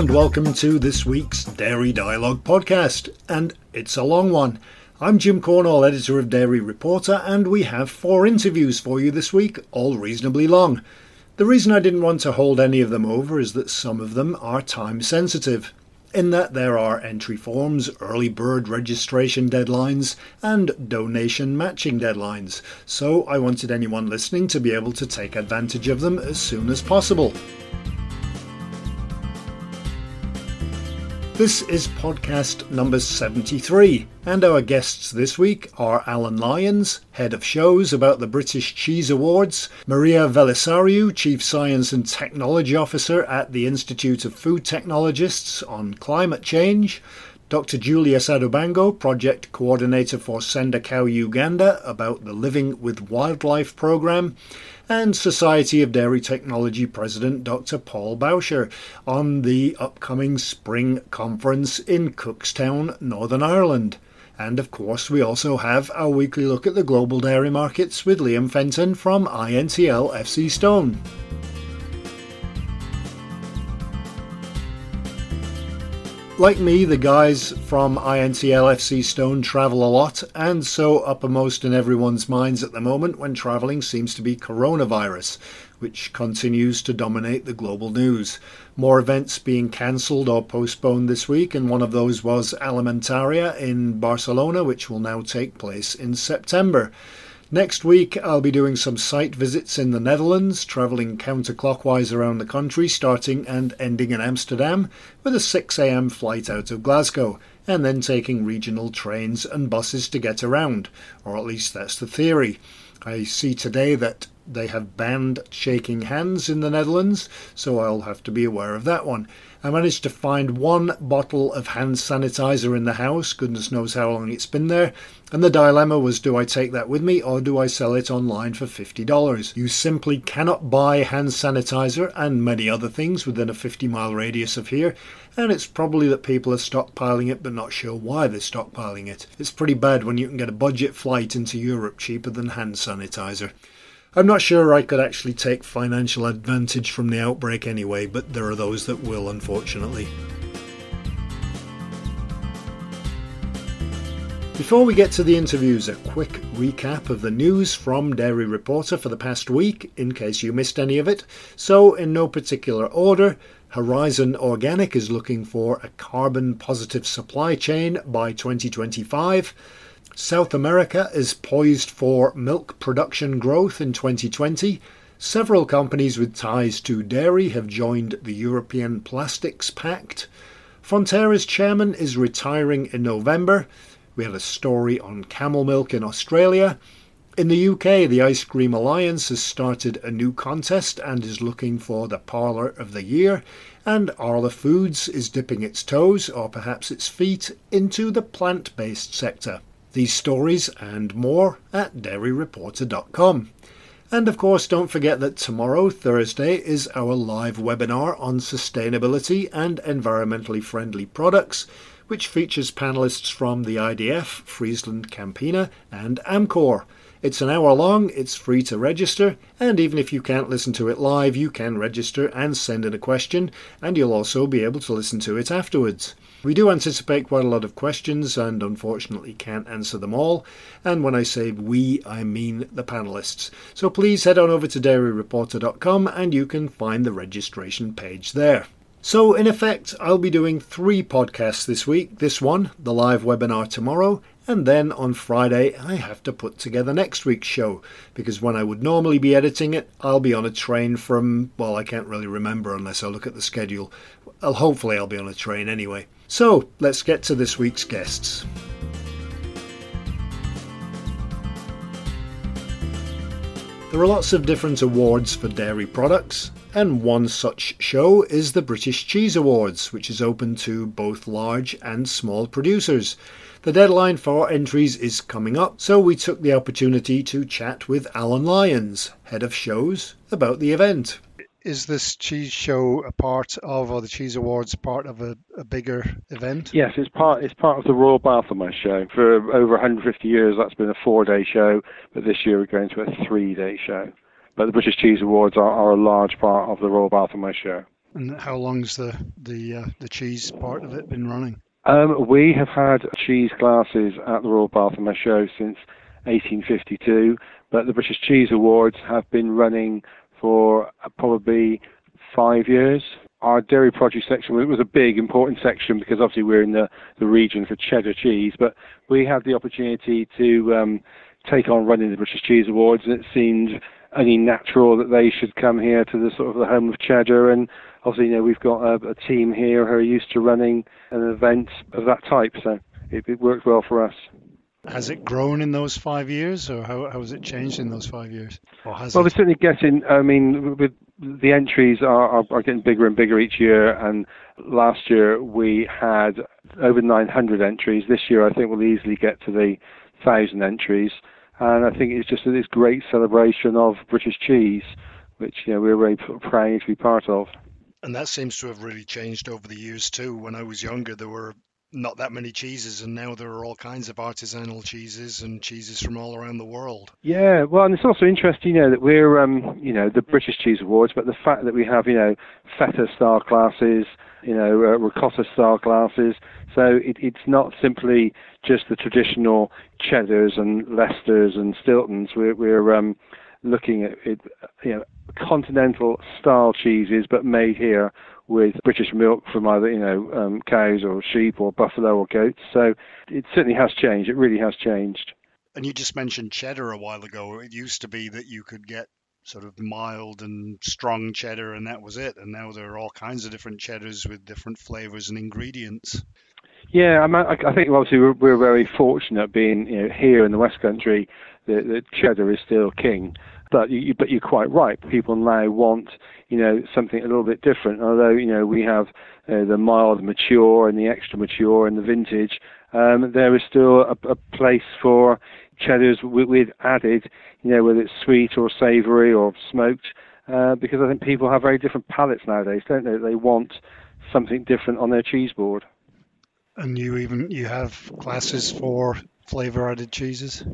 And welcome to this week's Dairy Dialogue podcast, and it's a long one. I'm Jim Cornall, editor of Dairy Reporter, and we have four interviews for you this week, all reasonably long. The reason I didn't want to hold any of them over is that some of them are time sensitive, in that there are entry forms, early bird registration deadlines, and donation matching deadlines, so I wanted anyone listening to be able to take advantage of them as soon as possible. This is podcast number 73, and our guests this week are Alan Lyons, head of shows about the British Cheese Awards, Maria Velissariou, chief science and technology officer at the Institute of Food Technologists on climate change, Dr. Julia Sadubango, project coordinator for Send a Cow Uganda about the Living with Wildlife program, and Society of Dairy Technology President Dr. Paul Bowsher on the upcoming spring conference in Cookstown, Northern Ireland. And of course, we also have our weekly look at the global dairy markets with Liam Fenton from INTL FC Stone. Like me, the guys from INTL FC Stone travel a lot, and so uppermost in everyone's minds at the moment when travelling seems to be coronavirus, which continues to dominate the global news. More events being cancelled or postponed this week, and one of those was Alimentaria in Barcelona, which will now take place in September. Next week, I'll be doing some site visits in the Netherlands, travelling counterclockwise around the country, starting and ending in Amsterdam, with a 6am flight out of Glasgow, and then taking regional trains and buses to get around, or at least that's the theory. I see today that they have banned shaking hands in the Netherlands, so I'll have to be aware of that one. I managed to find one bottle of hand sanitizer in the house. Goodness knows how long it's been there. And the dilemma was do I take that with me or do I sell it online for $50? You simply cannot buy hand sanitizer and many other things within a 50 mile radius of here. And it's probably that people are stockpiling it but not sure why they're stockpiling it. It's pretty bad when you can get a budget flight into Europe cheaper than hand sanitizer. I'm not sure I could actually take financial advantage from the outbreak anyway, but there are those that will, unfortunately. Before we get to the interviews, a quick recap of the news from Dairy Reporter for the past week, in case you missed any of it. So, in no particular order, Horizon Organic is looking for a carbon positive supply chain by 2025. South America is poised for milk production growth in 2020. Several companies with ties to dairy have joined the European Plastics Pact. Fonterra's chairman is retiring in November. We had a story on camel milk in Australia. In the UK, the Ice Cream Alliance has started a new contest and is looking for the Parlour of the Year. And Arla Foods is dipping its toes, or perhaps its feet, into the plant based sector. These stories and more at dairyreporter.com. And of course, don't forget that tomorrow, Thursday, is our live webinar on sustainability and environmentally friendly products, which features panelists from the IDF, Friesland Campina, and Amcor. It's an hour long, it's free to register, and even if you can't listen to it live, you can register and send in a question, and you'll also be able to listen to it afterwards. We do anticipate quite a lot of questions and unfortunately can't answer them all. And when I say we, I mean the panelists. So please head on over to dairyreporter.com and you can find the registration page there. So, in effect, I'll be doing three podcasts this week. This one, the live webinar tomorrow, and then on Friday, I have to put together next week's show because when I would normally be editing it, I'll be on a train from, well, I can't really remember unless I look at the schedule. Well, hopefully, I'll be on a train anyway. So let's get to this week's guests. There are lots of different awards for dairy products, and one such show is the British Cheese Awards, which is open to both large and small producers. The deadline for entries is coming up, so we took the opportunity to chat with Alan Lyons, head of shows, about the event is this cheese show a part of, or the cheese awards part of a, a, bigger event? Yes, it's part. It's part of the Royal Bath and West show. For over 150 years, that's been a four-day show, but this year we're going to a three-day show. But the British Cheese Awards are, are a large part of the Royal Bath and West show. And how long's the the uh, the cheese part of it been running? Um, we have had cheese classes at the Royal Bath and Show since 1852, but the British Cheese Awards have been running for probably five years. Our dairy produce section was a big, important section because obviously we're in the, the region for cheddar cheese, but we had the opportunity to um, take on running the British Cheese Awards, and it seemed only natural that they should come here to the sort of the home of cheddar. And obviously, you know, we've got a, a team here who are used to running an event of that type, so it, it worked well for us. Has it grown in those five years, or how, how has it changed in those five years? well, it? we're certainly getting. I mean, with the entries are, are, are, getting bigger and bigger each year. And last year we had over 900 entries. This year, I think we'll easily get to the thousand entries. And I think it's just this great celebration of British cheese, which you know we're very proud to be part of. And that seems to have really changed over the years too. When I was younger, there were not that many cheeses, and now there are all kinds of artisanal cheeses and cheeses from all around the world. Yeah, well, and it's also interesting, you know, that we're, um, you know, the British Cheese Awards, but the fact that we have, you know, feta style classes, you know, uh, ricotta style classes. So it, it's not simply just the traditional cheddars and Leicesters and Stiltons. We're, we're um, looking at it, you know, continental style cheeses, but made here with British milk from either you know um, cows or sheep or buffalo or goats. So it certainly has changed. It really has changed. And you just mentioned cheddar a while ago. It used to be that you could get sort of mild and strong cheddar, and that was it. And now there are all kinds of different cheddars with different flavors and ingredients. Yeah, I, I think obviously we're, we're, very fortunate being you know, here in the West Country. that the cheddar is still king, but you, but you're quite right. People now want you know something a little bit different. Although you know we have uh, the mild mature and the extra mature and the vintage, um, there is still a, a place for cheddars with, with, added, you know, whether it's sweet or savoury or smoked, uh, because I think people have very different palates nowadays, don't they? They want something different on their cheese board. And you even you have classes for flavour added cheeses.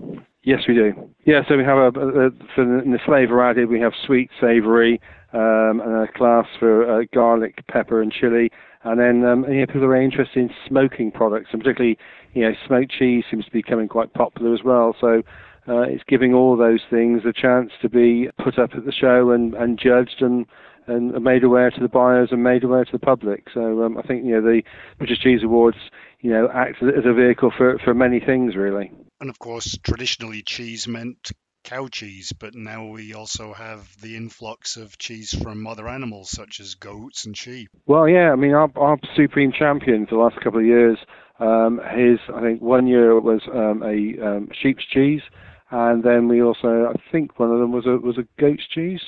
Yes, we do. Yeah, so we have a, a, a for the flavour added, we have sweet, savoury, um, and a class for uh, garlic, pepper, and chili. And then um, you know, people are interested in smoking products, and particularly you know smoked cheese seems to be becoming quite popular as well. So uh, it's giving all those things a chance to be put up at the show and, and judged and and made aware to the buyers and made aware to the public. So um, I think you know the British Cheese Awards you know act as a vehicle for for many things really. And of course, traditionally cheese meant cow cheese, but now we also have the influx of cheese from other animals such as goats and sheep. Well, yeah, I mean, our, our supreme champion for the last couple of years, um, his, I think one year was um, a um, sheep's cheese, and then we also, I think one of them was a was a goat's cheese.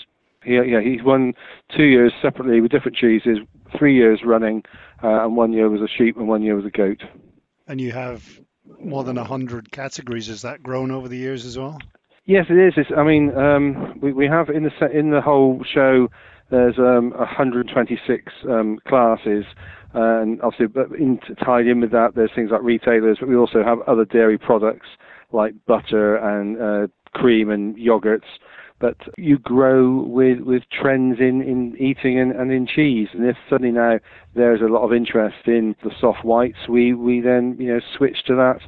He, yeah, he's won two years separately with different cheeses, three years running, uh, and one year was a sheep and one year was a goat. And you have more than 100 categories. Has that grown over the years as well? Yes, it is. It's, I mean, um, we, we have in the in the whole show there's um, 126 um, classes, and obviously, but in, tied in with that, there's things like retailers, but we also have other dairy products like butter and uh, cream and yogurts. But you grow with, with trends in, in eating and, and in cheese, and if suddenly now there's a lot of interest in the soft whites, we, we then you know switch to that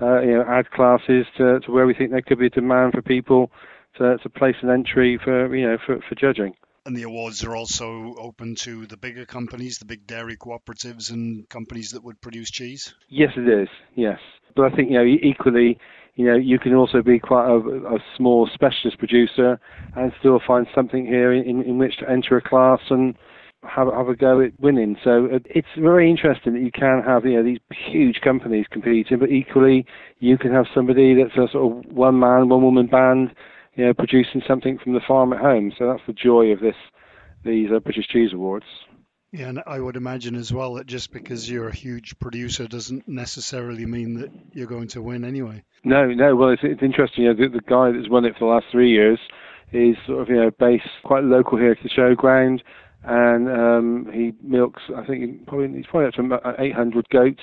uh, you know, add classes to, to where we think there could be a demand for people to, to place an entry for, you know, for, for judging. And the awards are also open to the bigger companies, the big dairy cooperatives and companies that would produce cheese? Yes, it is, yes. But I think, you know, equally, you know, you can also be quite a, a small specialist producer and still find something here in, in which to enter a class and, have, have a go at winning. So it's very interesting that you can have you know these huge companies competing, but equally you can have somebody that's a sort of one man, one woman band, you know, producing something from the farm at home. So that's the joy of this these uh, British Cheese Awards. Yeah, and I would imagine as well that just because you're a huge producer doesn't necessarily mean that you're going to win anyway. No, no. Well, it's, it's interesting. You know, the, the guy that's won it for the last three years is sort of you know based quite local here to the showground and um, he milks. I think probably he's probably up to 800 goats,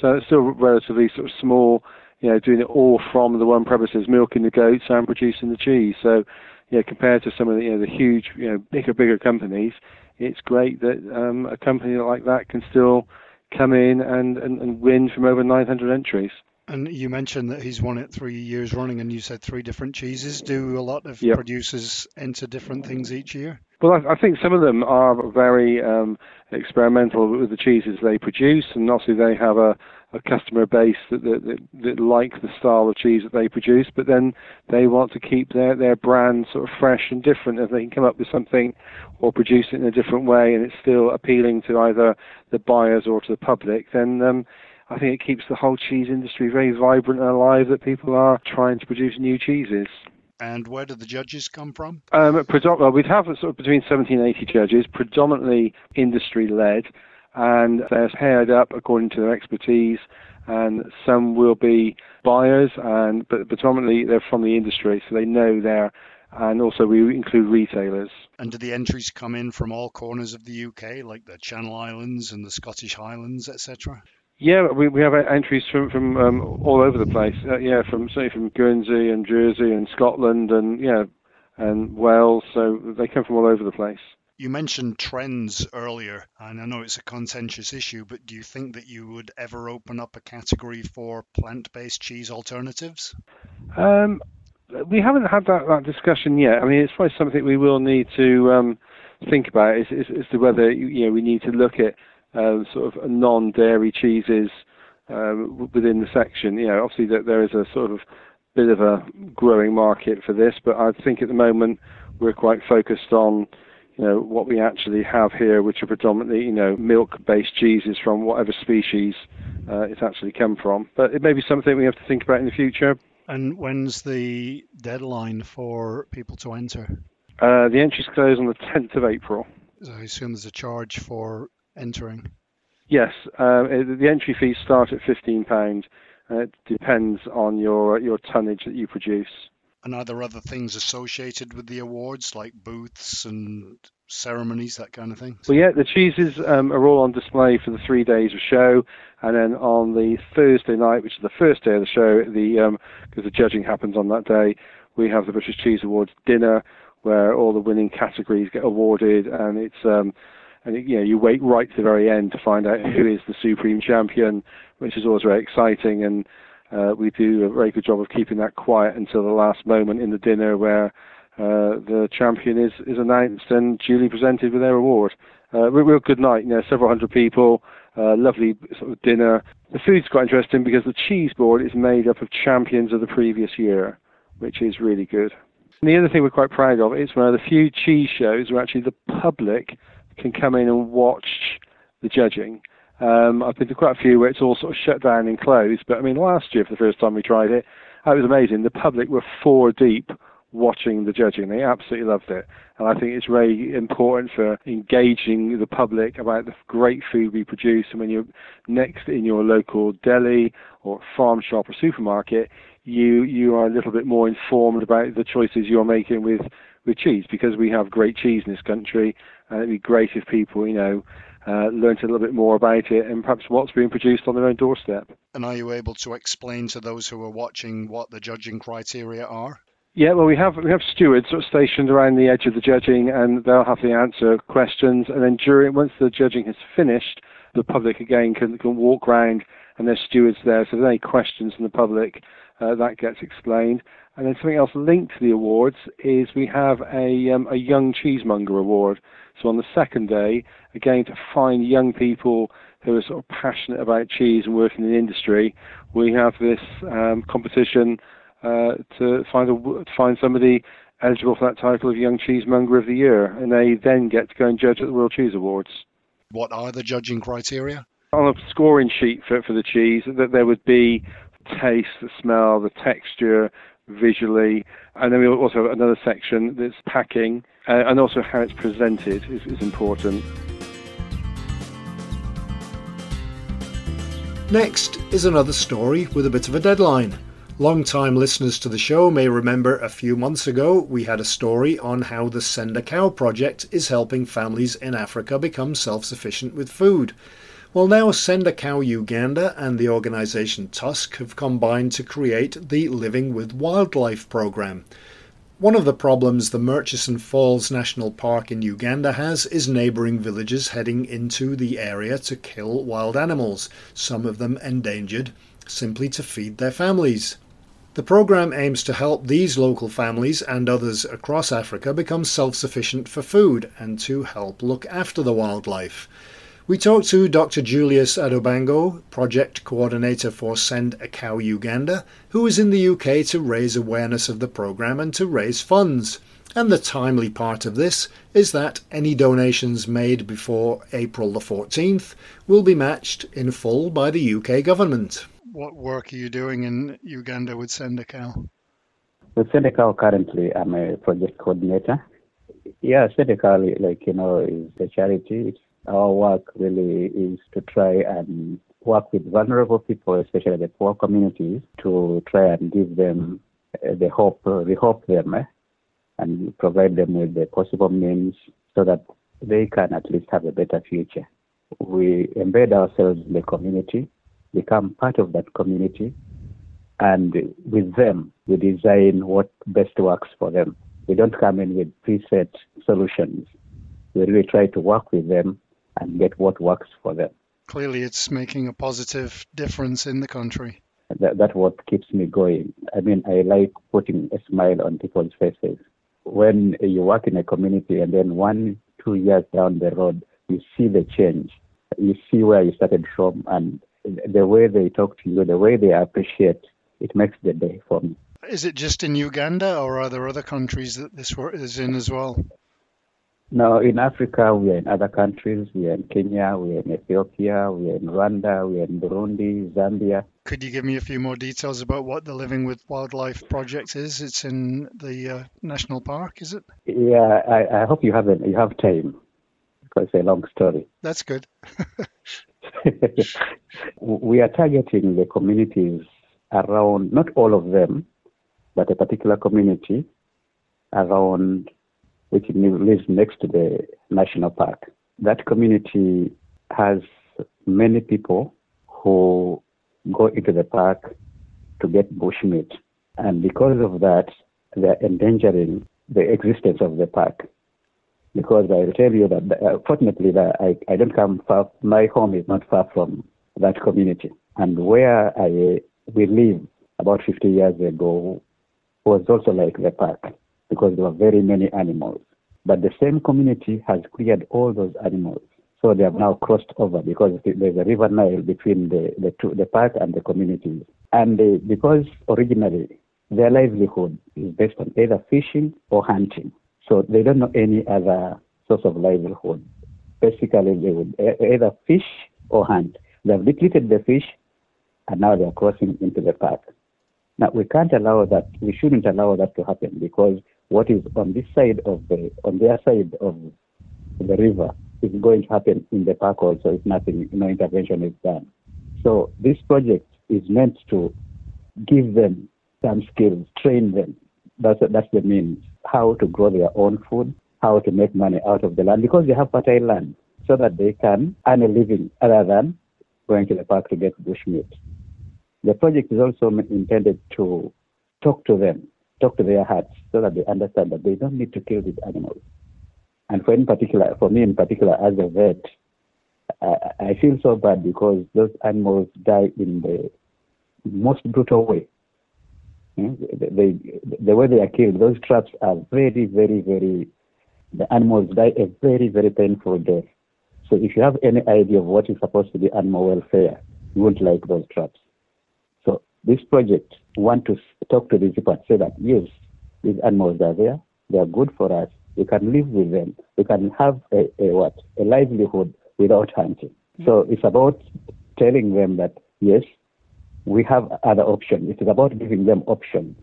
so it's still relatively sort of small. You know, doing it all from the one premises, milking the goats and producing the cheese. So, yeah, compared to some of the you know the huge, you know, bigger bigger companies, it's great that um, a company like that can still come in and, and, and win from over 900 entries. And you mentioned that he's won it three years running, and you said three different cheeses. Do a lot of Yep. producers enter different things each year? Well, I, I think some of them are very um, experimental with the cheeses they produce, and obviously they have a, a customer base that, that, that, that like the style of cheese that they produce, but then they want to keep their, their brand sort of fresh and different. If they can come up with something or produce it in a different way and it's still appealing to either the buyers or to the public, then um, I think it keeps the whole cheese industry very vibrant and alive that people are trying to produce new cheeses. And where do the judges come from? Um, well, we'd have sort of between 70 and 80 judges, predominantly industry led, and they're paired up according to their expertise. And some will be buyers, and but predominantly they're from the industry, so they know their. And also we include retailers. And do the entries come in from all corners of the UK, like the Channel Islands and the Scottish Highlands, etc.? Yeah, we we have entries from from um, all over the place. Uh, yeah, from say from Guernsey and Jersey and Scotland and yeah, and Wales. So they come from all over the place. You mentioned trends earlier, and I know it's a contentious issue, but do you think that you would ever open up a category for plant-based cheese alternatives? Um, we haven't had that, that discussion yet. I mean, it's probably something we will need to um, think about is, as, as to whether you know we need to look at uh, sort of non-dairy cheeses um, within the section. You know, obviously that there is a sort of bit of a growing market for this, but I think at the moment we're quite focused on you know what we actually have here, which are predominantly you know milk-based cheeses from whatever species uh, it's actually come from. But it may be something we have to think about in the future. And when's the deadline for people to enter? Uh, the entries close on the 10th of April. So I assume there's a charge for entering. Yes, it- the entry fees start at fifteen pounds. Uh, it depends on your your tonnage that you produce. And are there other things associated with the awards, like booths and ceremonies, that kind of thing? Well, yeah, the cheeses um, are all on display for the three days of show, and then on the Thursday night, which is the first day of the show, the because the judging happens on that day, we have the British Cheese Awards dinner where all the winning categories get awarded, and it's um, and you know you wait right to the very end to find out who is the supreme champion, which is always very exciting, and uh, we do a very good job of keeping that quiet until the last moment in the dinner where uh, the champion is, is announced and duly presented with their award. Uh, real, good night, you know, several hundred people, uh, lovely sort of dinner. The food's quite interesting because the cheese board is made up of champions of the previous year, which is really good. And the other thing we're quite proud of is one of the few cheese shows where actually the public can come in and watch the judging. Um, I've been to quite a few where it's all sort of shut down and closed, but I mean, last year for the first time we tried it, it was amazing. The public were four deep watching the judging. They absolutely loved it. And I think it's very important for engaging the public about the great food we produce. And when you're next in your local deli or farm shop or supermarket, you you are a little bit more informed about the choices you're making with with cheese because we have great cheese in this country. And it'd be great if people, you know, uh, learnt a little bit more about it and perhaps what's being produced on their own doorstep. And are you able to explain to those who are watching what the judging criteria are? Yeah, well, we have we have stewards sort of stationed around the edge of the judging, and they'll have to answer questions. And then during once the judging has finished, the public again can can walk round, and there's stewards there. So if there's any questions from the public, uh, that gets explained. And then something else linked to the awards is we have a um, a young cheesemonger award. So on the second day, again to find young people who are sort of passionate about cheese and working in the industry, we have this um, competition uh, to find a, to find somebody eligible for that title of Young Cheesemonger of the Year, and they then get to go and judge at the World Cheese Awards. What are the judging criteria? On a scoring sheet for, for the cheese, that there would be taste, the smell, the texture, visually, and then we also have another section that's packing, uh, and also how it's presented is, is important. Next is another story with a bit of a deadline. Long-time listeners to the show may remember a few months ago we had a story on how the Send a Cow project is helping families in Africa become self-sufficient with food. Well, now Send a Cow Uganda and the organisation Tusk have combined to create the Living with Wildlife programme. One of the problems the Murchison Falls National Park in Uganda has is neighbouring villages heading into the area to kill wild animals, some of them endangered, simply to feed their families. The programme aims to help these local families and others across Africa become self sufficient for food and to help look after the wildlife. We talked to Dr. Julius Adobango, project coordinator for Send a Cow Uganda, who is in the UK to raise awareness of the programme and to raise funds. And the timely part of this is that any donations made before April the 14th will be matched in full by the UK government. What work are you doing in Uganda with Send a Cow? With Send a Cow, currently, I'm a project coordinator. Yeah, Send a Cow, like you know, is a charity. It's our work really is to try and work with vulnerable people, especially the poor communities, to try and give them uh, the hope, uh, rehope them, eh, and provide them with the possible means so that they can at least have a better future. We embed ourselves in the community, become part of that community, and with them, we design what best works for them. We don't come in with preset solutions. We really try to work with them and get what works for them. Clearly, it's making a positive difference in the country. That, that's what keeps me going. I mean, I like putting a smile on people's faces. When you work in a community and then one, two years down the road, you see the change. You see where you started from and the way they talk to you, the way they appreciate, it makes the day for me. Is it just in Uganda or are there other countries that this work is in as well? Now, in Africa, we are in other countries. We are in Kenya, we are in Ethiopia, we are in Rwanda, we are in Burundi, Zambia. Could you give me a few more details about what the Living with Wildlife project is? It's in the uh, national park, is it? Yeah, I, I hope you have you have time because it's a long story. That's good. we are targeting the communities around, not all of them, but a particular community around which lives next to the national park. That community has many people who go into the park to get bushmeat. And because of that, they're endangering the existence of the park. Because I tell you that, uh, fortunately, that I, I don't come far, my home is not far from that community. And where I, we live about 50 years ago was also like the park because there were very many animals. But the same community has cleared all those animals. So they have now crossed over because there's a river Nile between the, the, two, the park and the communities. And uh, because originally their livelihood is based on either fishing or hunting. So they don't know any other source of livelihood. Basically, they would either fish or hunt. They've depleted the fish and now they're crossing into the park. Now, we can't allow that, we shouldn't allow that to happen because what is on this side of the, on their side of the river is going to happen in the park also if nothing, no intervention is done. So this project is meant to give them some skills, train them. That's, that's the means. How to grow their own food, how to make money out of the land because they have fertile land so that they can earn a living other than going to the park to get bushmeat. The project is also intended to talk to them, talk to their hearts, so that they understand that they don't need to kill these animals. And for in particular, for me in particular, as a vet, I, I feel so bad because those animals die in the most brutal way. Hmm? They, the way they are killed, those traps are very, very, very. The animals die a very, very painful death. So if you have any idea of what is supposed to be animal welfare, you won't like those traps this project want to talk to these people and say that yes, these animals are there, they are good for us. We can live with them. We can have a, a what a livelihood without hunting. Mm-hmm. So it's about telling them that yes, we have other options. It is about giving them options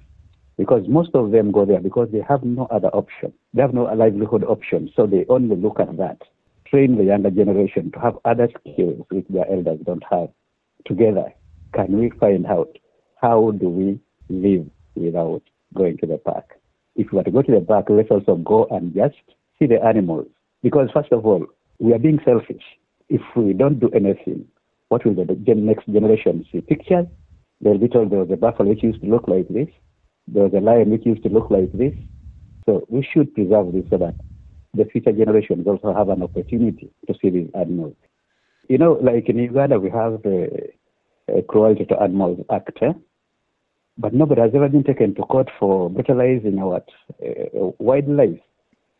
because most of them go there because they have no other option. They have no livelihood option, so they only look at that. Train the younger generation to have other skills which their elders don't have. Together, can we find out how do we live without going to the park? If we are to go to the park, let's also go and just see the animals. Because first of all, we are being selfish. If we don't do anything, what will the next generation see? Pictures? They'll be told there was a buffalo which used to look like this. There was a lion which used to look like this. So we should preserve this so that the future generations also have an opportunity to see these animals. You know, like in Uganda, we have the Cruelty to Animals Act, eh? But nobody has ever been taken to court for brutalizing our uh, wildlife.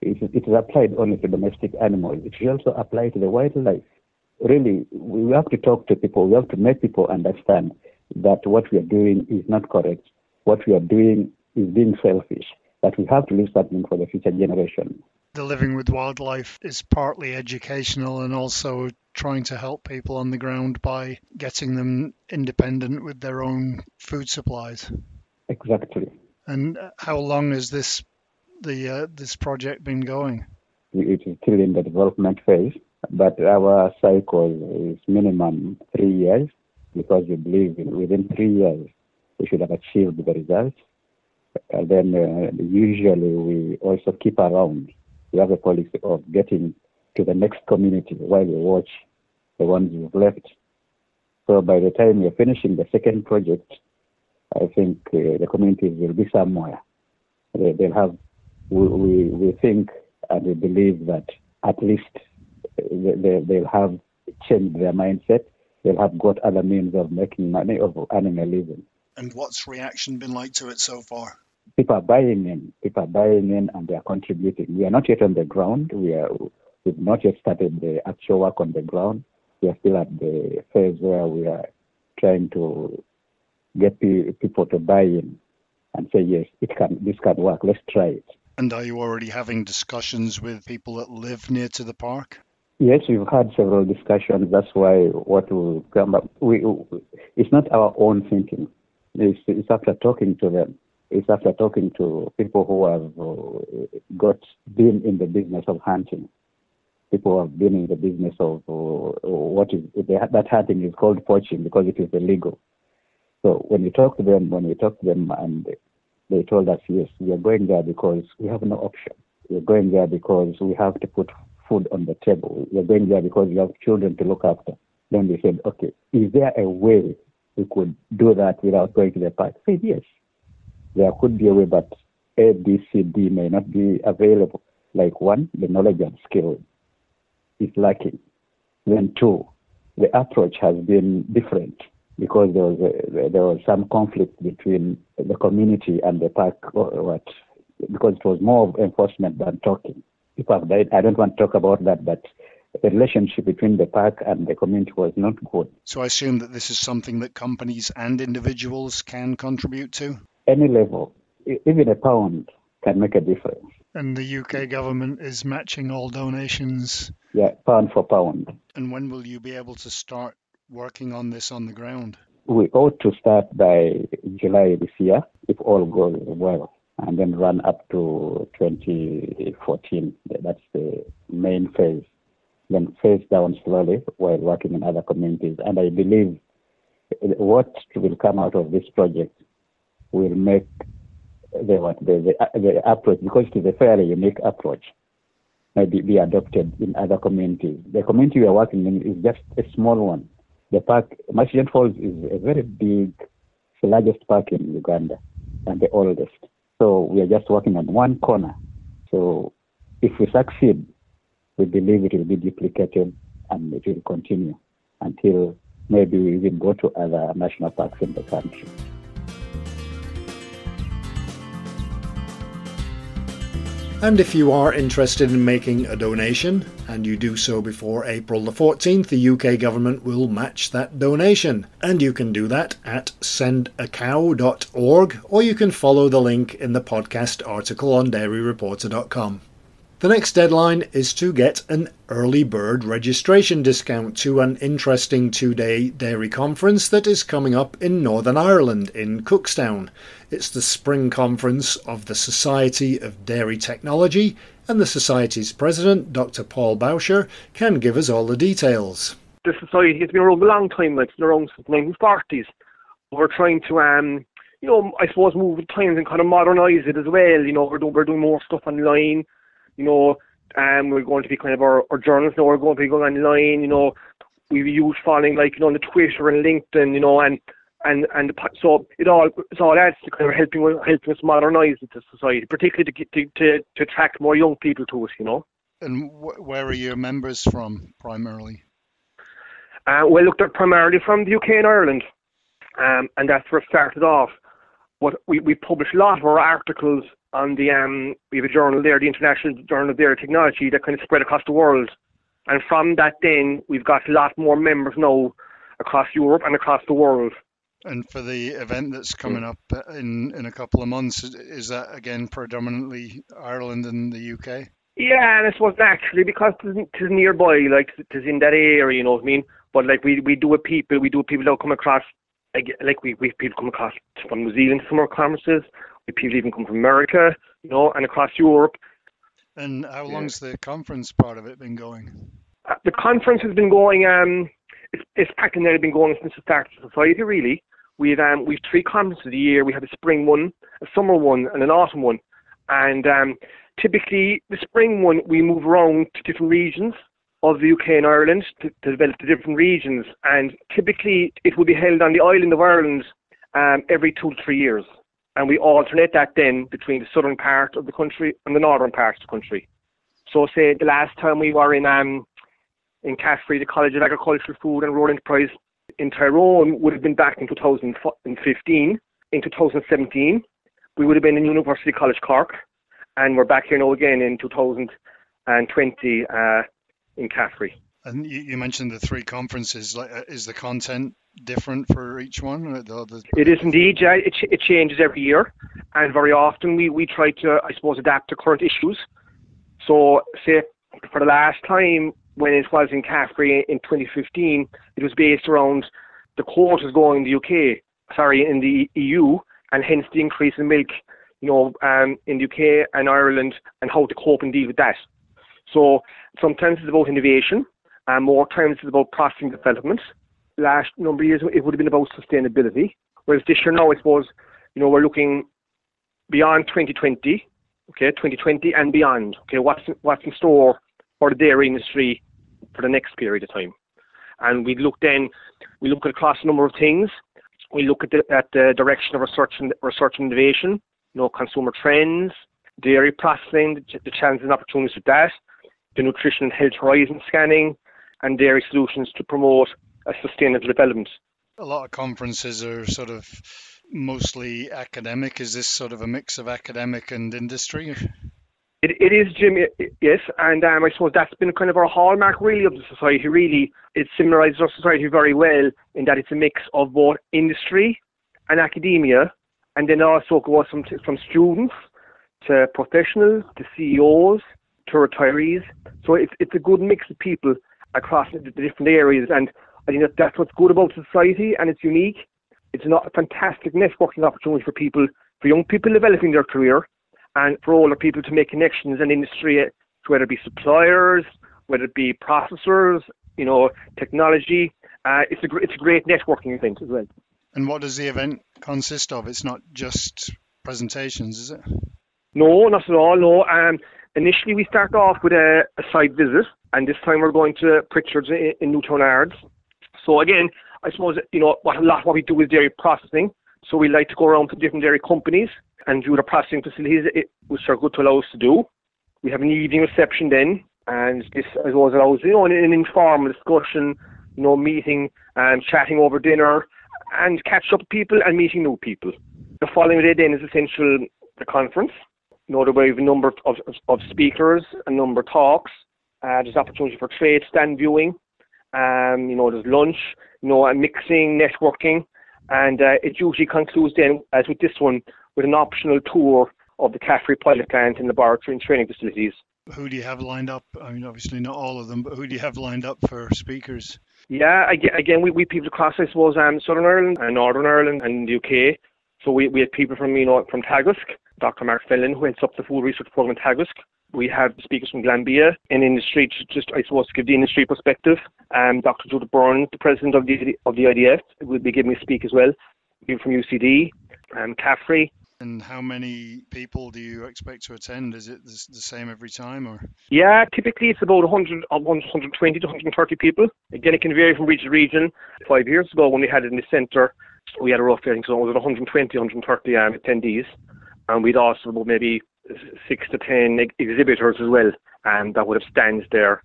It, it is applied only to domestic animals. It should also apply to the wildlife. Really, we have to talk to people. We have to make people understand that what we are doing is not correct. What we are doing is being selfish. That we have to leave something for the future generation. The living with wildlife is partly educational and also trying to help people on the ground by getting them independent with their own food supplies. Exactly. And how long has this the uh, this project been going? It is still in the development phase, but our cycle is minimum three years because we believe within three years we should have achieved the results. And then uh, usually we also keep around. We have a policy of getting to the next community while we watch the ones you've left. So by the time we're finishing the second project, I think uh, the communities will be somewhere. They, will have, we, we, we, think and we believe that at least they, they'll have changed their mindset. They'll have got other means of making money of earning a living. And what's reaction been like to it so far? People are buying in. People are buying in and they are contributing. We are not yet on the ground. We are we've not yet started the actual work on the ground we are still at the phase where we are trying to get people to buy in and say yes, it can this can work. Let's try it. And are you already having discussions with people that live near to the park? Yes, we've had several discussions. That's why what will come up, we, it's not our own thinking. It's, it's after talking to them. It's after talking to people who have uh, got been in the business of hunting people who have been in the business of uh, what is that hunting is called poaching because it is illegal. So when we talk to them, when we talk to them, and they told us, yes, we are going there because we have no option. We are going there because we have to put food on the table. We are going there because we have children to look after. Then they said, okay, is there a way we could do that without going to the park? I said, yes, there could be a way, but A, B, C, D may not be available. Like one, the knowledge and skill is lacking. Then two, the approach has been different because there was a, there was some conflict between the community and the park or what because it was more of enforcement than talking. People have died. I don't want to talk about that, but the relationship between the park and the community was not good. So I assume that this is something that companies and individuals can contribute to? Any level, even a pound can make a difference. And the UK government is matching all donations. Yeah, pound for pound. And when will you be able to start working on this on the ground? We ought to start by July this year, if all goes well, and then run up to 2014. That's the main phase. Then phase down slowly while working in other communities. And I believe what will come out of this project will make the, what, the, the, uh, the approach, because it is a fairly unique approach, maybe be adopted in other communities. The community we are working in is just a small one. The park, Murchison Falls, is a very big, the largest park in Uganda and the oldest. So we are just working on one corner. So if we succeed, we believe it will be duplicated and it will continue until maybe we even go to other national parks in the country. And if you are interested in making a donation, and you do so before April the 14th, the UK government will match that donation. And you can do that at sendacow.org, or you can follow the link in the podcast article on dairyreporter.com. The next deadline is to get an early bird registration discount to an interesting two day dairy conference that is coming up in Northern Ireland in Cookstown. It's the spring conference of the Society of Dairy Technology, and the Society's president, Dr. Paul Bowsher, can give us all the details. The Society has been around a long time, it's been around since the 1940s. We're trying to um, you know, I suppose move with times and kind of modernise it as well. You know, we're we're doing more stuff online you know, um, we're going to be kind of our, our journals now are going to be going online, you know, we've used following like, you know, on the Twitter and LinkedIn, you know, and and and so it all it's all adds to kind of helping helping us modernise the society, particularly to, to to to attract more young people to us, you know. And wh- where are your members from primarily? Uh, well, look, they're primarily from the UK and Ireland, um, and that's where it started off. But we, we publish a lot of our articles on the um, we have a journal there, the International Journal of Dairy Technology, that kind of spread across the world. And from that, then we've got a lot more members now across Europe and across the world. And for the event that's coming up in in a couple of months, is that again predominantly Ireland and the UK? Yeah, and I suppose naturally because it's nearby, like it's in that area, you know what I mean. But like we we do it people, we do it people that come across, like, like we we people come across from New Zealand of our conferences. People even come from America, you know, and across Europe. And how long's the conference part of it been going? Uh, the conference has been going. Um, it's, it's practically been going since the start of society, really. We've um, we've three conferences a year. We have a spring one, a summer one, and an autumn one. And um, typically, the spring one we move around to different regions of the UK and Ireland to, to develop the different regions. And typically, it will be held on the island of Ireland um, every two to three years. And we alternate that then between the southern part of the country and the northern part of the country. So, say the last time we were in um, in CAFRE, the College of Agricultural, Food and Rural Enterprise in Tyrone would have been back in 2015. In 2017, we would have been in University College Cork, and we're back here now again in 2020 uh, in CAFRE. And you, you, mentioned the three conferences. Uh, is the content different for each one? It is indeed. Yeah, it, it changes every year, and very often we, we try to, I suppose, adapt to current issues. So, say for the last time when it was in CAFRE in 2015, it was based around the quotas going in the UK, sorry, in the EU, and hence the increase in milk, you know, um, in the UK and Ireland, and how to cope and deal with that. So sometimes it's about innovation, and more times it's about processing development. Last number of years, it would have been about sustainability. Whereas this year now, I suppose, you know, we're looking beyond 2020, okay, 2020 and beyond. Okay, what's what's in store for the dairy industry for the next period of time? And we look then, we look across a number of things. We look at the, at the direction of research and research and innovation, you know, consumer trends, dairy processing, the, the challenges and opportunities with that, the nutrition and health horizon scanning, and dairy solutions to promote a sustainable development. A lot of conferences are sort of mostly academic. Is this sort of a mix of academic and industry? It, it is, Jim, yes, and um, I suppose that's been kind of our hallmark, really, of the society. Really, it summarizes our society very well in that it's a mix of both industry and academia, and then also goes from from students to professionals to CEOs to retirees. So it's it's a good mix of people across the different areas. And I think that that's what's good about society and it's unique. It's not a fantastic networking opportunity for people, for young people developing their career and for older people to make connections in industry, whether it be suppliers, whether it be processors, you know, technology. Uh, it's a it's a great networking event as well. And what does the event consist of? It's not just presentations, is it? No, not at all. No. Um, initially, we start off with a, a site visit and this time we're going to Pritchitt's in, in Newtownards. So again, I suppose you know what a lot what we do is dairy processing. So we like to go around to different dairy companies and do the processing facilities, it, which are good to allow us to do. We have an evening reception then, and this I suppose allows you know an, an informal discussion, you know, meeting and chatting over dinner, and catch up with people and meeting new people. The following day then is essential the conference. You know, we have a number of, of, of speakers, a number of talks, uh, there's opportunity for trade stand viewing. Um, you know, there's lunch, you know, and mixing, networking, and uh, it usually concludes then, as with this one, with an optional tour of the CAFRE pilot plant and laboratory and training facilities. Who do you have lined up? I mean, obviously not all of them, but who do you have lined up for speakers? Yeah, again, we, we people across, I suppose, um, Southern Ireland and Northern Ireland and the UK. So we, we have people from, you know, from Teagasc, Dr. Mark Fenelon, who heads up the food research program at Teagasc. We have speakers from Glanbia in industry, just I suppose to give the industry perspective. Um, Dr. Judith Bryans, the president of the of the IDF, will be giving a speak as well. People from UCD, um, CAFRE. And how many people do you expect to attend? Is it the same every time, or? Yeah, typically it's about 100, 120 to 130 people. Again, it can vary from region to region. Five years ago, when we had it in the centre, we had a rough, I think, so it was 120, 130 um, attendees, and we'd also about maybe six to ten exhibitors as well, and that would have stands there.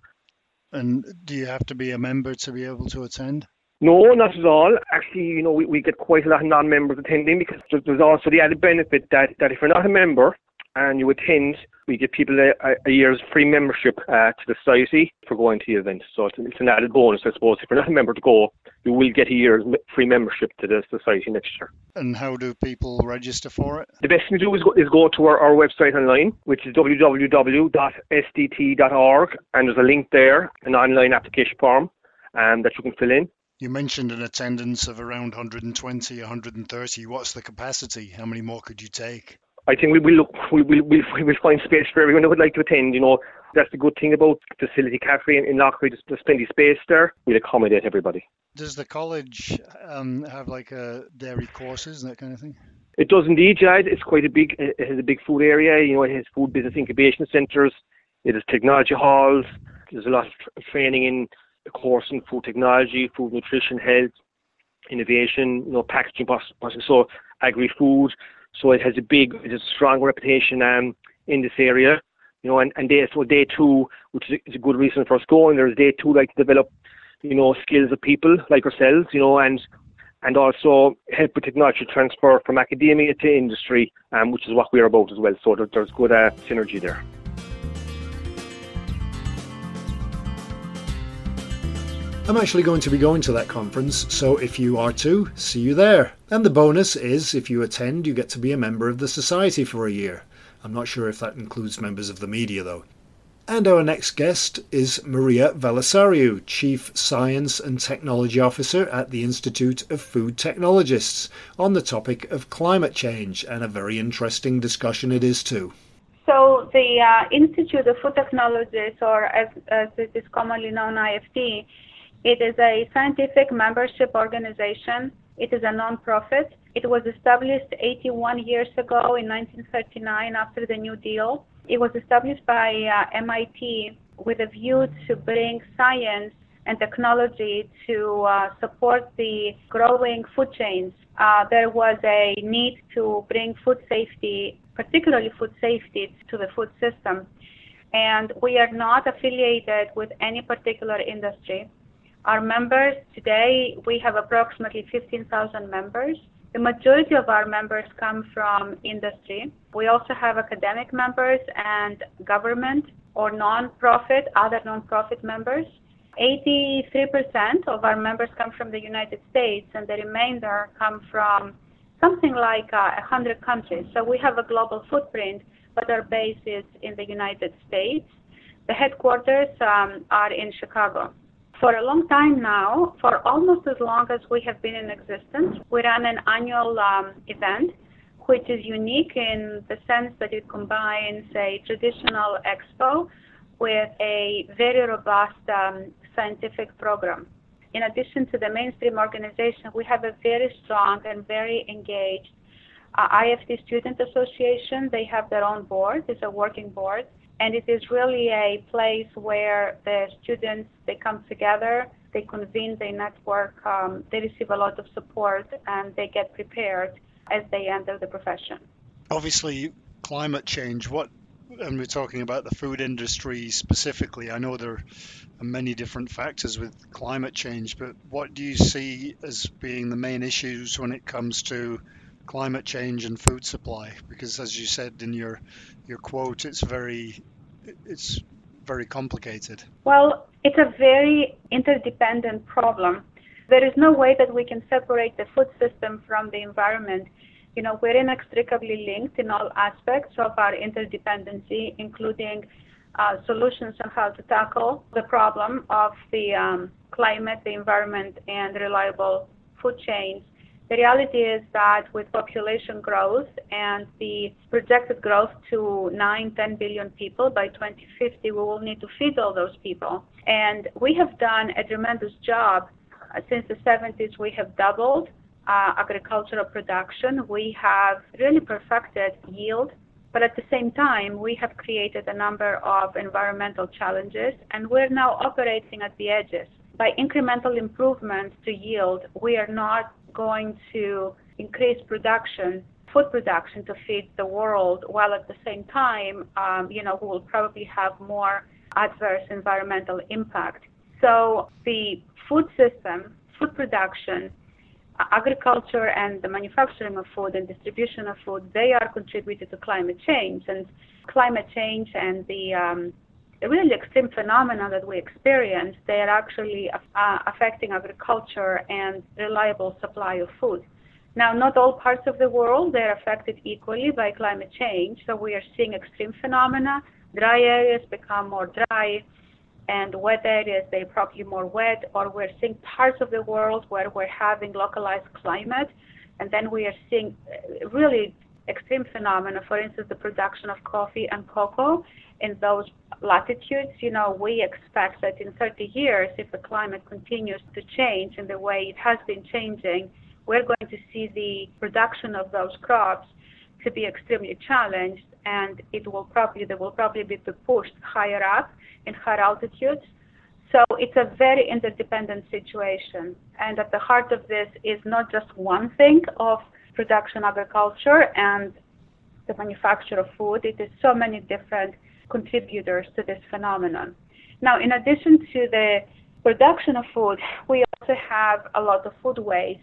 And do you have to be a member to be able to attend? No, not at all. Actually, you know, we, we get quite a lot of non-members attending because there's also the added benefit that, that if you're not a member, and you attend, we give people a, a year's free membership uh, to the society for going to the event. So it's, it's, an added bonus, I suppose. If you're not a member to go, you will get a year's free membership to the society next year. And how do people register for it? The best thing to do is go, is go to our, our website online, which is www.sdt.org, and there's a link there, an online application form um, that you can fill in. You mentioned an attendance of around 120, 130. What's the capacity? How many more could you take? I think we will look, we will we will find space for everyone who would like to attend. You know, that's the good thing about Facility CAFRE in, in Loughry. There's plenty of space there. We'll accommodate everybody. Does the college um, have like a dairy courses and that kind of thing? It does indeed, Jad. It's quite a big. It has a big food area. You know, it has food business incubation centres. It has technology halls. There's a lot of training in the course in food technology, food nutrition, health, innovation. You know, packaging processing. So agri-food. So it has a big, it has a strong reputation um, in this area. You know, and, and day, so day two, which is a, good reason for us going there, is day two, like to develop, you know, skills of people like ourselves, you know, and and also help with technology transfer from academia to industry, um, which is what we're about as well. So there, there's good uh, synergy there. I'm actually going to be going to that conference, so if you are too, see you there. And the bonus is if you attend, you get to be a member of the Society for a year. I'm not sure if that includes members of the media though. And our next guest is Maria Velissariou, Chief Science and Technology Officer at the Institute of Food Technologists, on the topic of climate change, and a very interesting discussion it is too. So, the uh, Institute of Food Technologists, or as, as it is commonly known, IFT, it is a scientific membership organization. It is a non-profit. It was established 81 years ago in 1939 after the New Deal. It was established by uh, MIT with a view to bring science and technology to uh, support the growing food chains. Uh, there was a need to bring food safety, particularly food safety, to the food system. And we are not affiliated with any particular industry. Our members today, we have approximately 15,000 members. The majority of our members come from industry. We also have academic members and government or non-profit, other non-profit members. 83% of our members come from the United States and the remainder come from something like uh, 100 countries. So we have a global footprint, but our base is in the United States. The headquarters um, are in Chicago. For a long time now, for almost as long as we have been in existence, we run an annual um, event which is unique in the sense that it combines a traditional expo with a very robust um, scientific program. In addition to the mainstream organization, we have a very strong and very engaged uh, IFT Student Association. They have their own board, it's a working board and it is really a place where the students they come together they convene they network um, they receive a lot of support and they get prepared as they enter the profession. Obviously climate change what and we're talking about the food industry specifically i know there are many different factors with climate change but what do you see as being the main issues when it comes to climate change and food supply because as you said in your your quote it's very it's very complicated. Well, it's a very interdependent problem. There is no way that we can separate the food system from the environment. You know, we're inextricably linked in all aspects of our interdependency, including uh, solutions on how to tackle the problem of the um, climate, the environment, and reliable food chains. The reality is that with population growth and the projected growth to 9, 10 billion people by 2050, we will need to feed all those people. And we have done a tremendous job. Since the 70s, we have doubled uh, agricultural production. We have really perfected yield. But at the same time, we have created a number of environmental challenges, and we're now operating at the edges by incremental improvements to yield, we are not going to increase production, food production to feed the world, while at the same time, um, you know, we will probably have more adverse environmental impact. So the food system, food production, agriculture and the manufacturing of food and distribution of food, they are contributed to climate change. And climate change and the um, really extreme phenomena that we experience, they are actually uh, affecting agriculture and reliable supply of food. Now, not all parts of the world they're affected equally by climate change, so we are seeing extreme phenomena. Dry areas become more dry, and wet areas they're probably more wet. Or we're seeing parts of the world where we're having localized climate, and then we are seeing uh, really extreme phenomena. For instance, the production of coffee and cocoa in those latitudes. You know, we expect that in 30 years, if the climate continues to change in the way it has been changing we're going to see the production of those crops to be extremely challenged, and it will probably they will probably be pushed higher up in higher altitudes. So it's a very interdependent situation, and at the heart of this is not just one thing of production agriculture and the manufacture of food. It is so many different contributors to this phenomenon. Now, in addition to the production of food, we also have a lot of food waste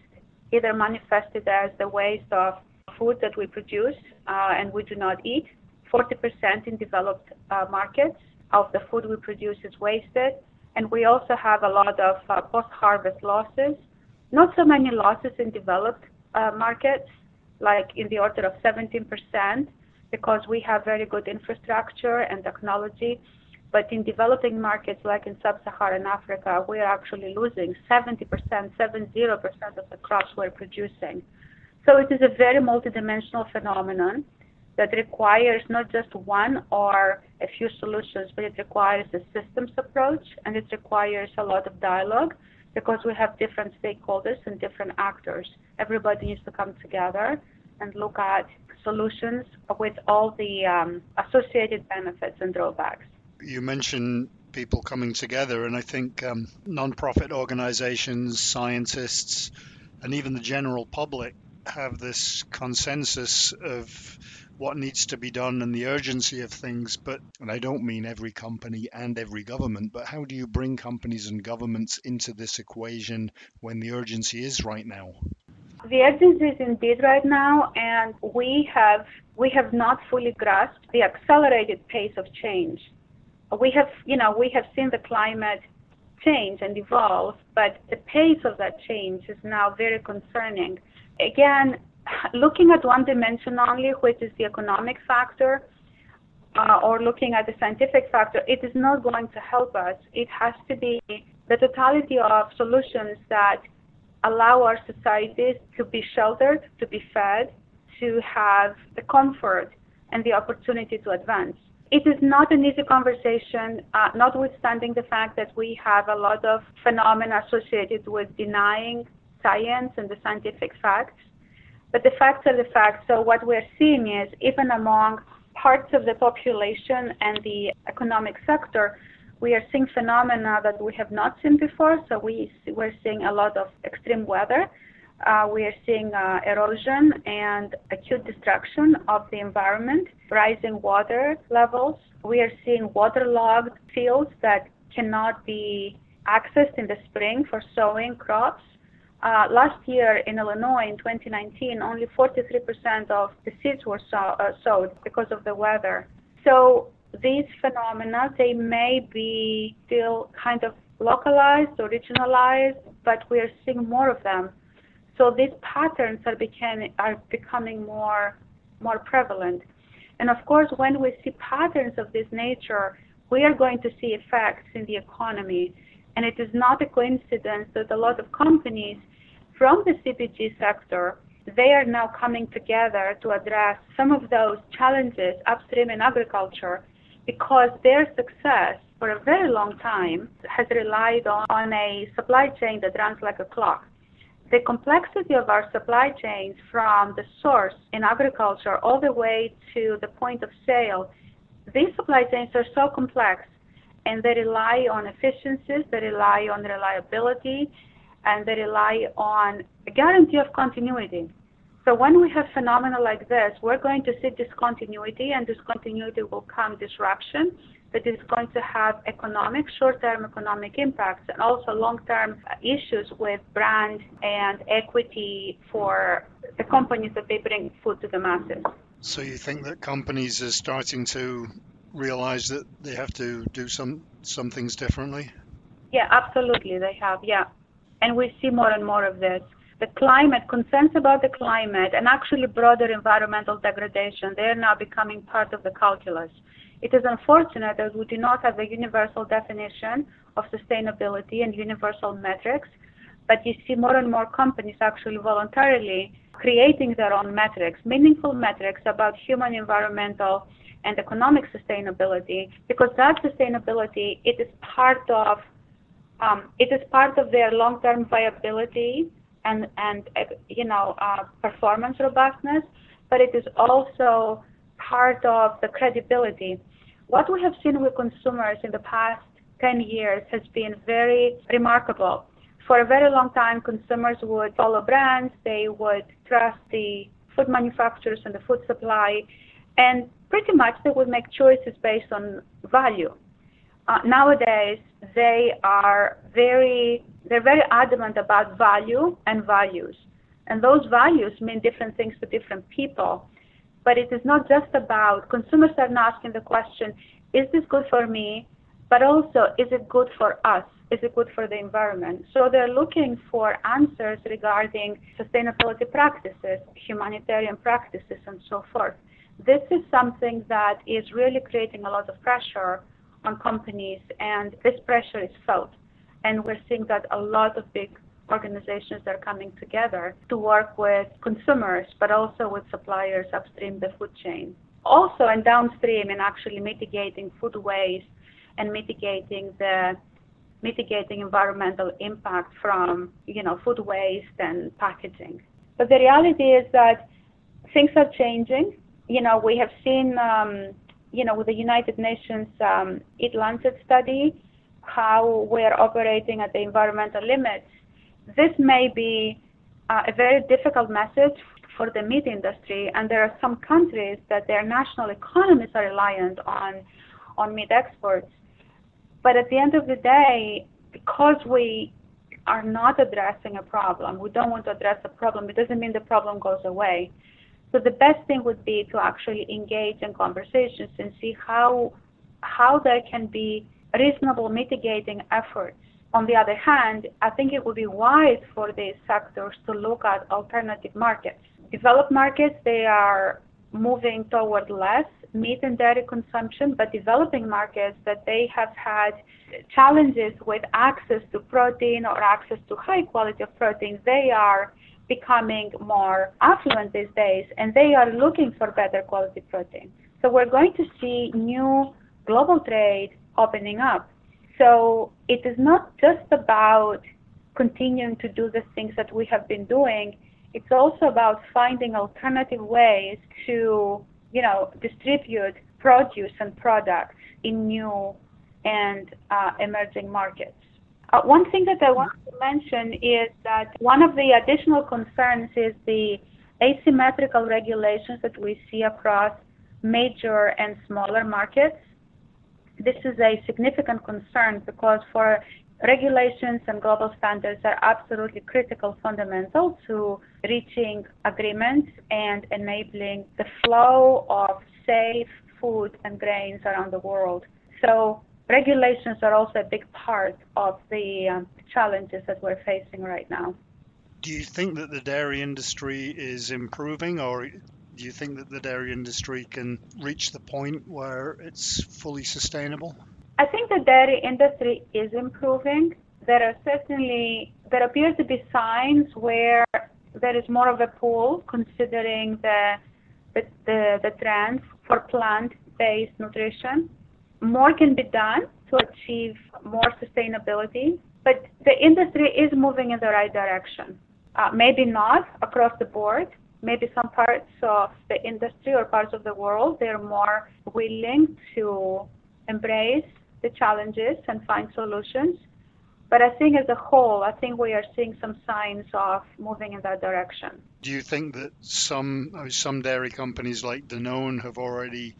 either manifested as the waste of food that we produce uh, and we do not eat. 40% in developed uh, markets of the food we produce is wasted. And we also have a lot of uh, post harvest losses. Not so many losses in developed uh, markets, like in the order of 17%, because we have very good infrastructure and technology but in developing markets like in sub-Saharan Africa, we are actually losing 70%, 70% of the crops we're producing. So it is a very multidimensional phenomenon that requires not just one or a few solutions, but it requires a systems approach and it requires a lot of dialogue because we have different stakeholders and different actors. Everybody needs to come together and look at solutions with all the um, associated benefits and drawbacks you mentioned people coming together, and I think um, non-profit organizations, scientists, and even the general public have this consensus of what needs to be done and the urgency of things. But, and I don't mean every company and every government, but how do you bring companies and governments into this equation when the urgency is right now? The urgency is indeed right now, and we have we have not fully grasped the accelerated pace of change we have, you know, we have seen the climate change and evolve, but the pace of that change is now very concerning. Again, looking at one dimension only, which is the economic factor, uh, or looking at the scientific factor, it is not going to help us. It has to be the totality of solutions that allow our societies to be sheltered, to be fed, to have the comfort and the opportunity to advance. It is not an easy conversation, uh, notwithstanding the fact that we have a lot of phenomena associated with denying science and the scientific facts. But the facts are the facts. So what we're seeing is even among parts of the population and the economic sector, we are seeing phenomena that we have not seen before. So we, we're seeing a lot of extreme weather uh, we are seeing uh, erosion and acute destruction of the environment, rising water levels. We are seeing waterlogged fields that cannot be accessed in the spring for sowing crops. Uh, last year in Illinois in 2019, only 43% of the seeds were uh, sowed because of the weather. So these phenomena, they may be still kind of localized or regionalized, but we are seeing more of them so these patterns are, became, are becoming more, more prevalent. And of course, when we see patterns of this nature, we are going to see effects in the economy. And it is not a coincidence that a lot of companies from the CPG sector, they are now coming together to address some of those challenges upstream in agriculture because their success for a very long time has relied on, a supply chain that runs like a clock the complexity of our supply chains from the source in agriculture all the way to the point of sale, these supply chains are so complex and they rely on efficiencies, they rely on reliability, and they rely on a guarantee of continuity. So when we have phenomena like this, we're going to see discontinuity, and discontinuity will come disruption that is going to have economic, short-term economic impacts and also long-term issues with brand and equity for the companies that they bring food to the masses. So you think that companies are starting to realize that they have to do some some things differently? Yeah, absolutely, they have. Yeah, and we see more and more of this. The climate concerns about the climate and actually broader environmental degradation they are now becoming part of the calculus. It is unfortunate that we do not have a universal definition of sustainability and universal metrics, but you see more and more companies actually voluntarily creating their own metrics, meaningful metrics about human, environmental, and economic sustainability, because that sustainability it is part of um, it is part of their long-term viability and and you know uh, performance robustness, but it is also part of the credibility. What we have seen with consumers in the past 10 years has been very remarkable. For a very long time, consumers would follow brands, they would trust the food manufacturers and the food supply, and pretty much they would make choices based on value. Uh, nowadays, they are very they're very adamant about value and values, and those values mean different things to different people. But it is not just about consumers are not asking the question, is this good for me? But also, is it good for us? Is it good for the environment? So they're looking for answers regarding sustainability practices, humanitarian practices, and so forth. This is something that is really creating a lot of pressure on companies, and this pressure is felt. And we're seeing that a lot of big organizations are coming together to work with consumers, but also with suppliers upstream the food chain. Also, and downstream, in actually mitigating food waste and mitigating the mitigating environmental impact from you know food waste and packaging. But the reality is that things are changing. You know, we have seen um, you know with the United Nations um, Eat Lancet study how we're operating at the environmental limits this may be uh, a very difficult message for the meat industry, and there are some countries that their national economies are reliant on on meat exports. But at the end of the day, because we are not addressing a problem, we don't want to address a problem, it doesn't mean the problem goes away. So the best thing would be to actually engage in conversations and see how how there can be reasonable mitigating efforts on the other hand, I think it would be wise for these sectors to look at alternative markets. Developed markets, they are moving toward less meat and dairy consumption, but developing markets that they have had challenges with access to protein or access to high quality of protein, they are becoming more affluent these days and they are looking for better quality protein. So we're going to see new global trade opening up. So it is not just about continuing to do the things that we have been doing. It's also about finding alternative ways to, you know, distribute produce and products in new and uh, emerging markets. Uh, one thing that I want to mention is that one of the additional concerns is the asymmetrical regulations that we see across major and smaller markets this is a significant concern because for regulations and global standards are absolutely critical, fundamental to reaching agreements and enabling the flow of safe food and grains around the world. So regulations are also a big part of the um, challenges that we're facing right now. Do you think that the dairy industry is improving or do you think that the dairy industry can reach the point where it's fully sustainable? I think the dairy industry is improving. There are certainly there appears to be signs where there is more of a pull considering the the, the, the trends for plant-based nutrition. More can be done to achieve more sustainability, but the industry is moving in the right direction. Uh, maybe not across the board, maybe some parts of the industry or parts of the world they're more willing to embrace the challenges and find solutions. But I think as a whole, I think we are seeing some signs of moving in that direction. Do you think that some some dairy companies like Danone have already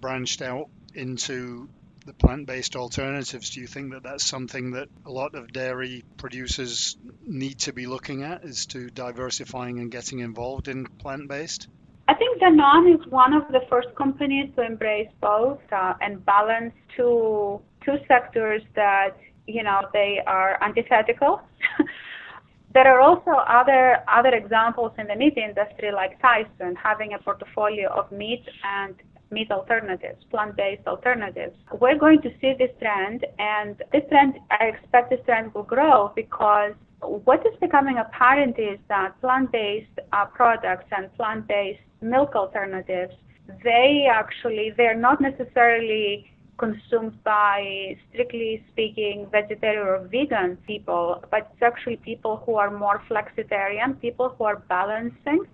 branched out into the plant-based alternatives? Do you think that that's something that a lot of dairy producers need to be looking at, is to diversifying and getting involved in plant-based? I think Danone is one of the first companies to embrace both uh, and balance two two sectors that you know they are antithetical. there are also other other examples in the meat industry, like Tyson, having a portfolio of meat and meat alternatives, plant-based alternatives. We're going to see this trend, and this trend, I expect this trend will grow because what is becoming apparent is that plant-based uh, products and plant-based milk alternatives, they actually, they're not necessarily consumed by, strictly speaking, vegetarian or vegan people, but it's actually people who are more flexitarian, people who are balancing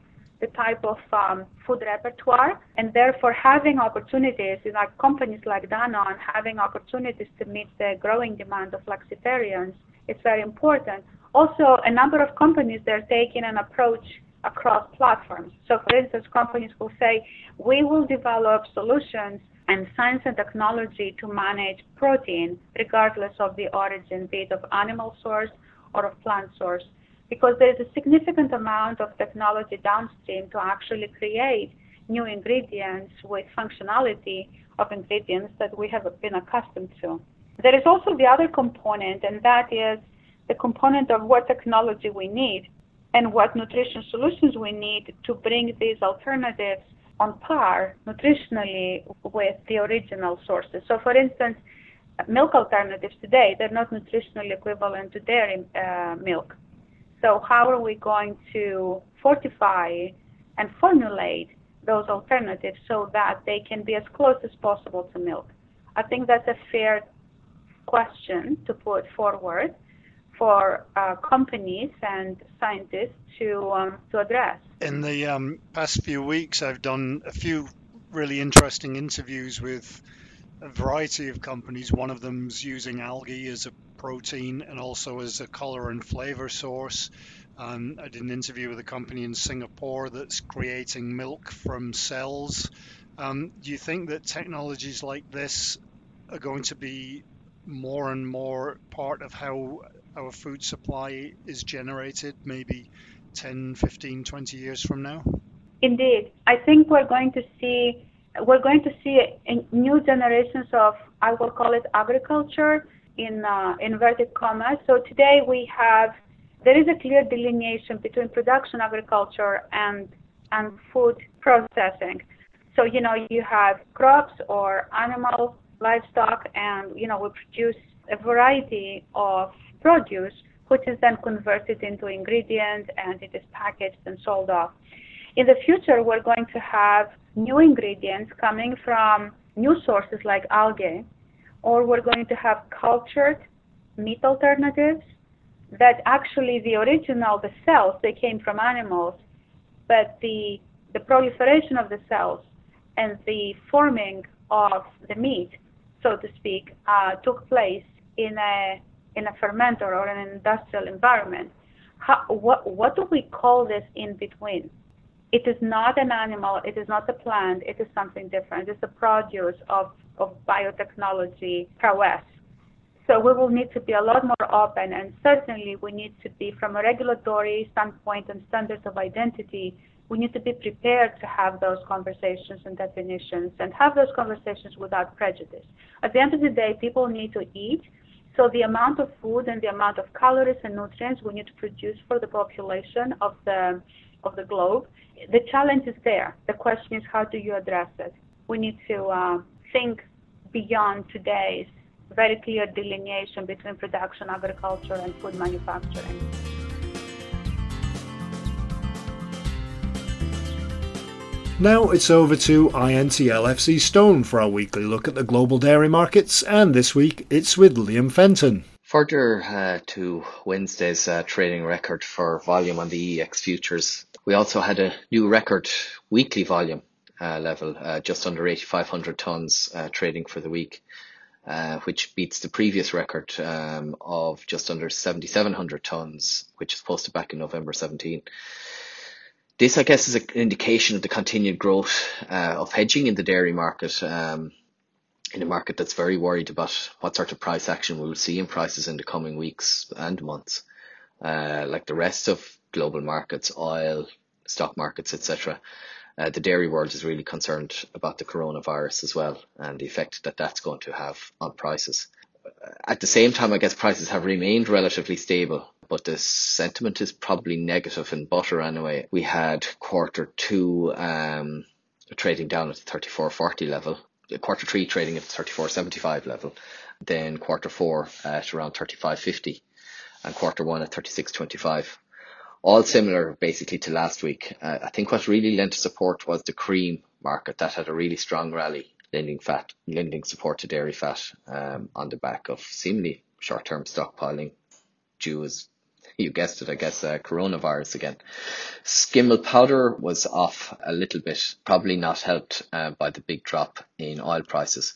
the type of um, food repertoire, and therefore having opportunities, like companies like Danone, having opportunities to meet the growing demand of flexitarians is very important. Also, a number of companies they're taking an approach across platforms. So, for instance, companies will say, we will develop solutions and science and technology to manage protein regardless of the origin, be it of animal source or of plant source, because there is a significant amount of technology downstream to actually create new ingredients with functionality of ingredients that we have been accustomed to. There is also the other component, and that is the component of what technology we need and what nutrition solutions we need to bring these alternatives on par nutritionally with the original sources. So, for instance, milk alternatives today, they're not nutritionally equivalent to dairy uh, milk. So, how are we going to fortify and formulate those alternatives so that they can be as close as possible to milk? I think that's a fair question to put forward for uh, companies and scientists to um, to address. In the um, past few weeks, I've done a few really interesting interviews with a variety of companies. One of them's using algae as a protein and also as a color and flavor source. Um, I did an interview with a company in Singapore that's creating milk from cells. Um, do you think that technologies like this are going to be more and more part of how our food supply is generated maybe 10, 15, 20 years from now? Indeed. I think we're going to see we're going to see new generations of I will call it agriculture in uh, inverted commas. So today we have there is a clear delineation between production agriculture and and food processing. So you know you have crops or animal livestock, and you know we produce a variety of produce, which is then converted into ingredients and it is packaged and sold off. In the future, we're going to have new ingredients coming from new sources like algae, or we're going to have cultured meat alternatives that actually the original, the cells, they came from animals, but the, the proliferation of the cells and the forming of the meat, so to speak, uh, took place in a in a fermenter or an industrial environment. How, what, what do we call this in between? It is not an animal, it is not a plant, it is something different. It's the produce of, of biotechnology prowess. So we will need to be a lot more open, and certainly we need to be, from a regulatory standpoint and standards of identity, we need to be prepared to have those conversations and definitions and have those conversations without prejudice. At the end of the day, people need to eat so the amount of food and the amount of calories and nutrients we need to produce for the population of the of the globe, the challenge is there. The question is how do you address it? We need to uh, think beyond today's very clear delineation between production, agriculture, and food manufacturing. Now it's over to INTL FCStone for our weekly look at the global dairy markets, and this week it's with Liam Fenton. Further uh, to Wednesday's uh, trading record for volume on the EEX futures, we also had a new record weekly volume uh, level, uh, just under 8,500 tonnes uh, trading for the week. which beats the previous record um, of just under 7,700 tons, which was posted back in November 17. This, I guess, is an indication of the continued growth of hedging in the dairy market, um, in a market that's very worried about what sort of price action we will see in prices in the coming weeks and months. Uh, like the rest of global markets, oil, stock markets, etc. Uh, the dairy world is really concerned about the coronavirus as well and the effect that that's going to have on prices. At the same time, I guess prices have remained relatively stable, but the sentiment is probably negative in butter anyway. We had quarter two um, trading down at the 34.40 level, quarter three trading at the 34.75 level, then quarter four at around 35.50 and quarter one at 36.25 all similar basically to last week. Uh, I think what really lent support was the cream market that had a really strong rally, lending fat, lending support to dairy fat um, on the back of seemingly short-term stockpiling due as you guessed it, I guess, uh, coronavirus again. Skim milk powder was off a little bit, probably not helped uh, by the big drop in oil prices.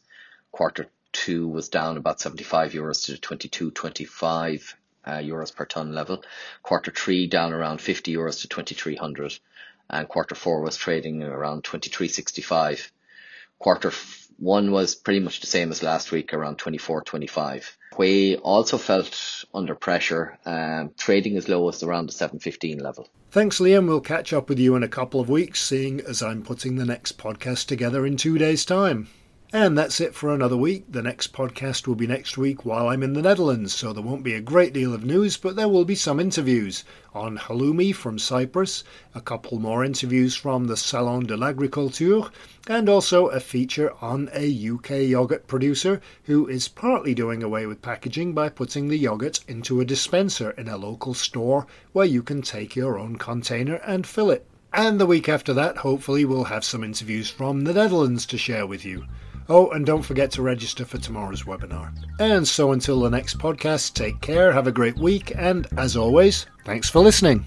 Quarter two was down about 75 euros to 22.25 uh, euros per ton level. Quarter three down around 50 euros to 2300 and quarter four was trading around 2365. Quarter one was pretty much the same as last week around 24.25. Whey also felt under pressure, um, trading as low as around the 715 level. Thanks, Liam. We'll catch up with you in a couple of weeks, seeing as I'm putting the next podcast together in two days' time. And that's it for another week. The next podcast will be next week while I'm in the Netherlands, so there won't be a great deal of news, but there will be some interviews on halloumi from Cyprus, a couple more interviews from the Salon de l'Agriculture, and also a feature on a UK yogurt producer who is partly doing away with packaging by putting the yogurt into a dispenser in a local store where you can take your own container and fill it. And the week after that, hopefully, we'll have some interviews from the Netherlands to share with you. Oh, and don't forget to register for tomorrow's webinar. And so until the next podcast, take care, have a great week, and as always, thanks for listening.